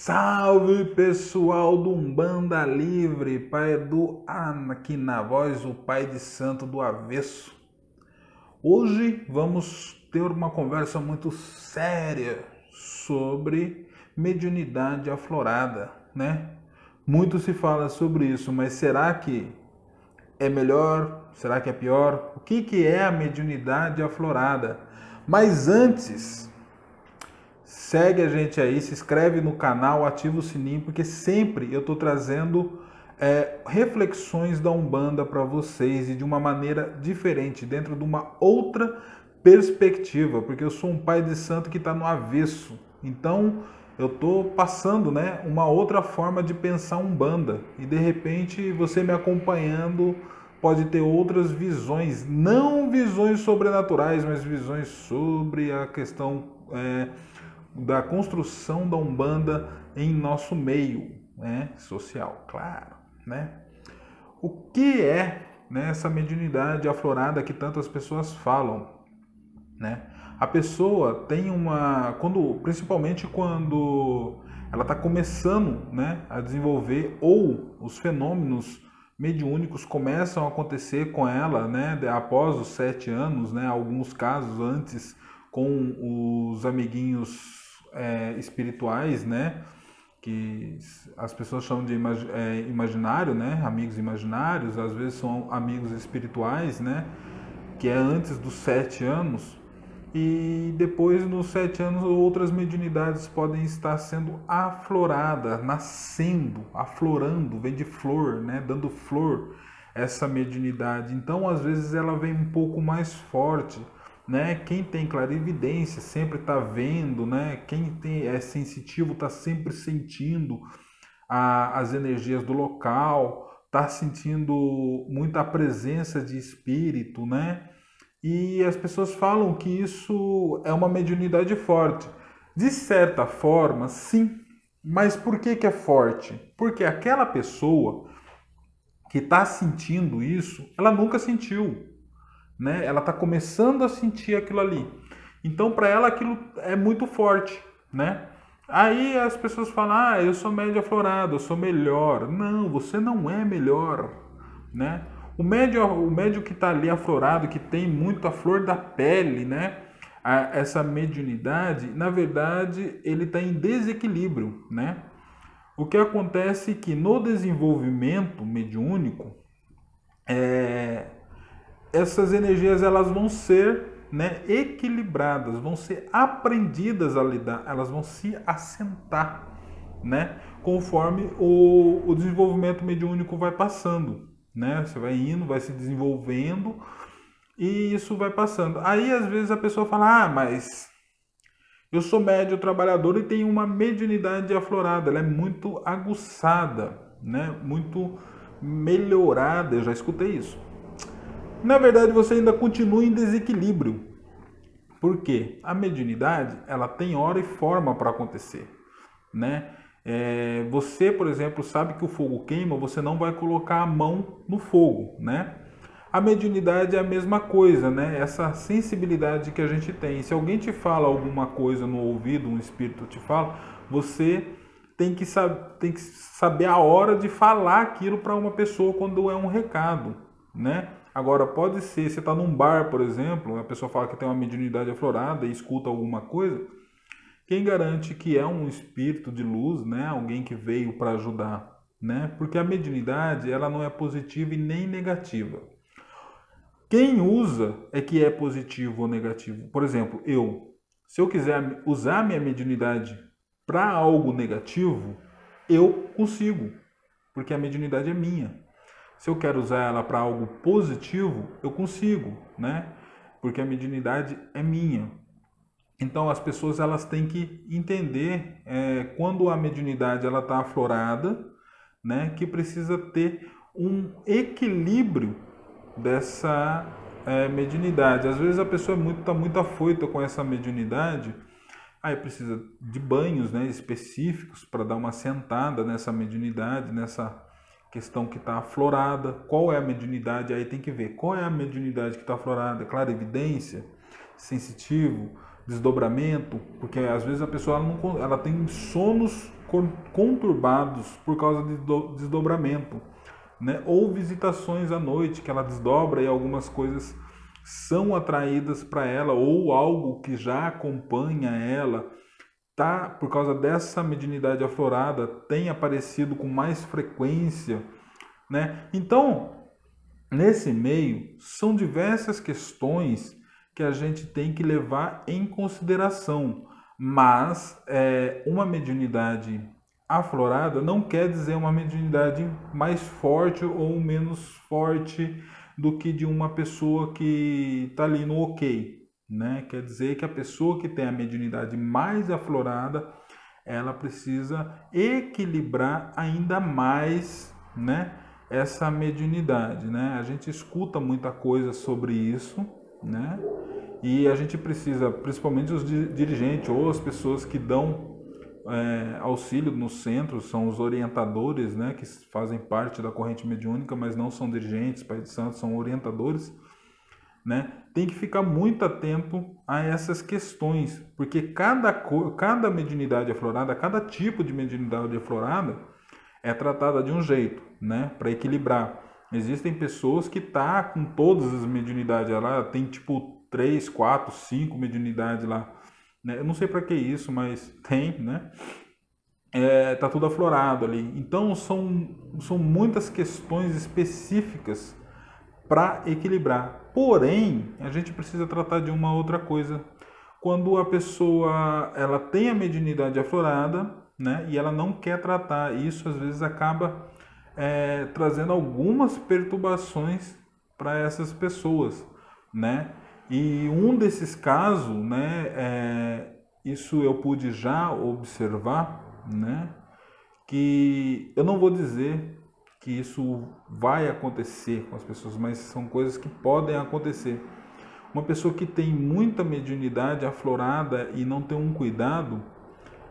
Salve pessoal do Umbanda Livre, Pai do aqui na voz, o Pai de Santo do Avesso. Hoje vamos ter uma conversa muito séria sobre mediunidade aflorada, né? Muito se fala sobre isso, mas será que é melhor? Será que é pior? O que, que é a mediunidade aflorada? Mas antes, Segue a gente aí, se inscreve no canal, ativa o sininho, porque sempre eu estou trazendo é, reflexões da Umbanda para vocês e de uma maneira diferente, dentro de uma outra perspectiva, porque eu sou um pai de santo que está no avesso. Então eu estou passando né, uma outra forma de pensar Umbanda e de repente você me acompanhando pode ter outras visões, não visões sobrenaturais, mas visões sobre a questão. É, da construção da Umbanda em nosso meio né, social, claro. Né? O que é né, essa mediunidade aflorada que tantas pessoas falam? Né? A pessoa tem uma. quando Principalmente quando ela está começando né, a desenvolver, ou os fenômenos mediúnicos começam a acontecer com ela né, após os sete anos, né, alguns casos antes com os amiguinhos é, espirituais, né? Que as pessoas chamam de imag é, imaginário, né? Amigos imaginários, às vezes são amigos espirituais, né? Que é antes dos sete anos. E depois, nos sete anos, outras mediunidades podem estar sendo afloradas, nascendo, aflorando, vem de flor, né? Dando flor essa mediunidade. Então, às vezes, ela vem um pouco mais forte né? Quem tem clarividência sempre está vendo, né? Quem tem, é sensitivo está sempre sentindo a, as energias do local, está sentindo muita presença de espírito, né? E as pessoas falam que isso é uma mediunidade forte. De certa forma, sim. Mas por que, que é forte? Porque aquela pessoa que está sentindo isso, ela nunca sentiu né? Ela está começando a sentir aquilo ali. Então, para ela, aquilo é muito forte, né? Aí as pessoas falam: "Ah, eu sou médio aflorado, eu sou melhor". Não, você não é melhor, né? O médio, o médio que está ali aflorado, que tem muito a flor da pele, né? A, essa mediunidade, na verdade, ele está em desequilíbrio, né? O que acontece é que no desenvolvimento mediúnico, é, essas energias elas vão ser né, equilibradas, vão ser aprendidas a lidar, elas vão se assentar, né, conforme o, o desenvolvimento mediúnico vai passando, né, você vai indo, vai se desenvolvendo e isso vai passando. Aí às vezes a pessoa fala, ah, mas eu sou médio trabalhador e tenho uma mediunidade aflorada, ela é muito aguçada, né, muito melhorada, eu já escutei isso na verdade você ainda continua em desequilíbrio. Por quê? A mediunidade ela tem hora e forma para acontecer, né? É, você, por exemplo, sabe que o fogo queima, você não vai colocar a mão no fogo, né? A mediunidade é a mesma coisa, né? Essa sensibilidade que a gente tem. Se alguém te fala alguma coisa no ouvido, um espírito te fala, você tem que, tem que saber a hora de falar aquilo para uma pessoa quando é um recado, né? Agora, pode ser, você está num bar, por exemplo, a pessoa fala que tem uma mediunidade aflorada e escuta alguma coisa, quem garante que é um espírito de luz, né? alguém que veio para ajudar? Né? Porque a mediunidade ela não é positiva e nem negativa. Quem usa é que é positivo ou negativo. Por exemplo, eu, se eu quiser usar minha mediunidade para algo negativo, eu consigo, porque a mediunidade é minha. Se eu quero usar ela para algo positivo, eu consigo, né? Porque a mediunidade é minha. Então as pessoas elas têm que entender é, quando a mediunidade ela está aflorada, né? Que precisa ter um equilíbrio dessa é, mediunidade. Às vezes a pessoa está é muito, tá muito afoita com essa mediunidade, aí precisa de banhos né, específicos para dar uma sentada nessa mediunidade, nessa questão que está aflorada, qual é a mediunidade, aí tem que ver qual é a mediunidade que está aflorada, claro, evidência, sensitivo, desdobramento, porque às vezes a pessoa ela, não, ela tem sonos conturbados por causa de desdobramento, né? Ou visitações à noite que ela desdobra e algumas coisas são atraídas para ela ou algo que já acompanha ela tá por causa dessa mediunidade aflorada tem aparecido com mais frequência, né? Então, nesse meio são diversas questões que a gente tem que levar em consideração, mas é, uma mediunidade aflorada não quer dizer uma mediunidade mais forte ou menos forte do que de uma pessoa que está ali no ok. Né? Quer dizer que a pessoa que tem a mediunidade mais aflorada, ela precisa equilibrar ainda mais né, essa mediunidade. Né? A gente escuta muita coisa sobre isso, né? e a gente precisa, principalmente os dirigentes ou as pessoas que dão é, auxílio no centro são os orientadores, né, que fazem parte da corrente mediúnica, mas não são dirigentes, Pai de Santo, são orientadores, né? Tem que ficar muito atento a essas questões, porque cada, cada mediunidade aflorada, cada tipo de mediunidade aflorada é tratada de um jeito, né, para equilibrar. Existem pessoas que tá com todas as mediunidades lá, tem tipo 3, 4, 5 mediunidades lá né? Eu não sei para que isso, mas tem, né? É, tá tudo aflorado ali. Então são, são muitas questões específicas para equilibrar. Porém, a gente precisa tratar de uma outra coisa. Quando a pessoa ela tem a mediunidade aflorada, né, e ela não quer tratar, isso às vezes acaba é, trazendo algumas perturbações para essas pessoas, né? E um desses casos, né, é, isso eu pude já observar, né, que eu não vou dizer que isso vai acontecer com as pessoas, mas são coisas que podem acontecer. Uma pessoa que tem muita mediunidade aflorada e não tem um cuidado,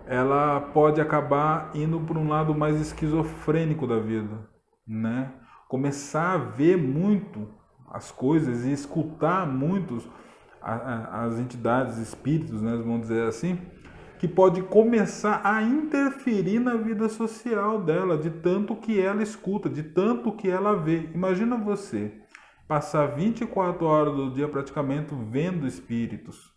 ela pode acabar indo para um lado mais esquizofrênico da vida, né? Começar a ver muito as coisas e escutar muitos as entidades, espíritos, né, vamos dizer assim, que pode começar a interferir na vida social dela, de tanto que ela escuta, de tanto que ela vê. Imagina você passar 24 horas do dia praticamente vendo espíritos,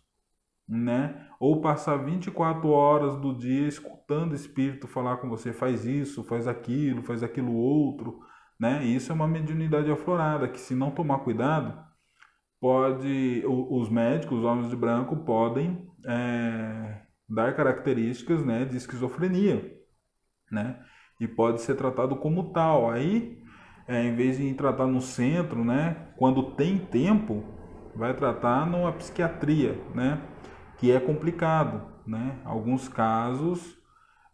né? Ou passar 24 horas do dia escutando espírito falar com você, faz isso, faz aquilo, faz aquilo outro, né? Isso é uma mediunidade aflorada que se não tomar cuidado, pode, os médicos, os homens de branco, podem é, dar características né, de esquizofrenia, né? E pode ser tratado como tal. Aí, é, em vez de tratar no centro, né, quando tem tempo, vai tratar numa psiquiatria, né? Que é complicado, né? Alguns casos,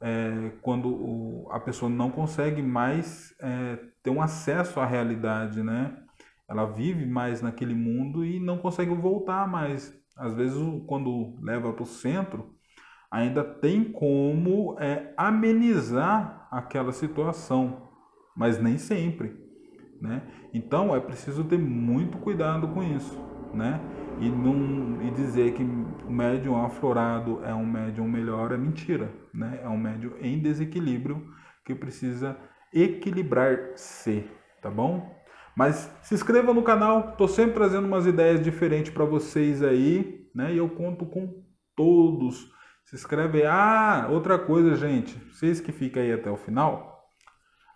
é, quando o, a pessoa não consegue mais é, ter um acesso à realidade, né? Ela vive mais naquele mundo e não consegue voltar mais. Às vezes, quando leva para o centro, ainda tem como é, amenizar aquela situação, mas nem sempre. Né? Então é preciso ter muito cuidado com isso. Né? E, não, e dizer que o médium aflorado é um médium melhor é mentira. Né? É um médium em desequilíbrio que precisa equilibrar-se. Tá bom? Mas se inscreva no canal, estou sempre trazendo umas ideias diferentes para vocês aí, né? E eu conto com todos. Se inscreve aí. Ah, outra coisa, gente, vocês que ficam aí até o final,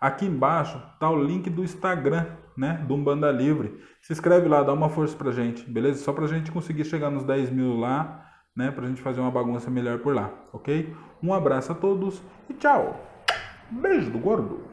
aqui embaixo tá o link do Instagram, né? Do Umbanda Livre. Se inscreve lá, dá uma força pra gente, beleza? Só pra gente conseguir chegar nos 10 mil lá, né? Pra gente fazer uma bagunça melhor por lá, ok? Um abraço a todos e tchau! Beijo do gordo!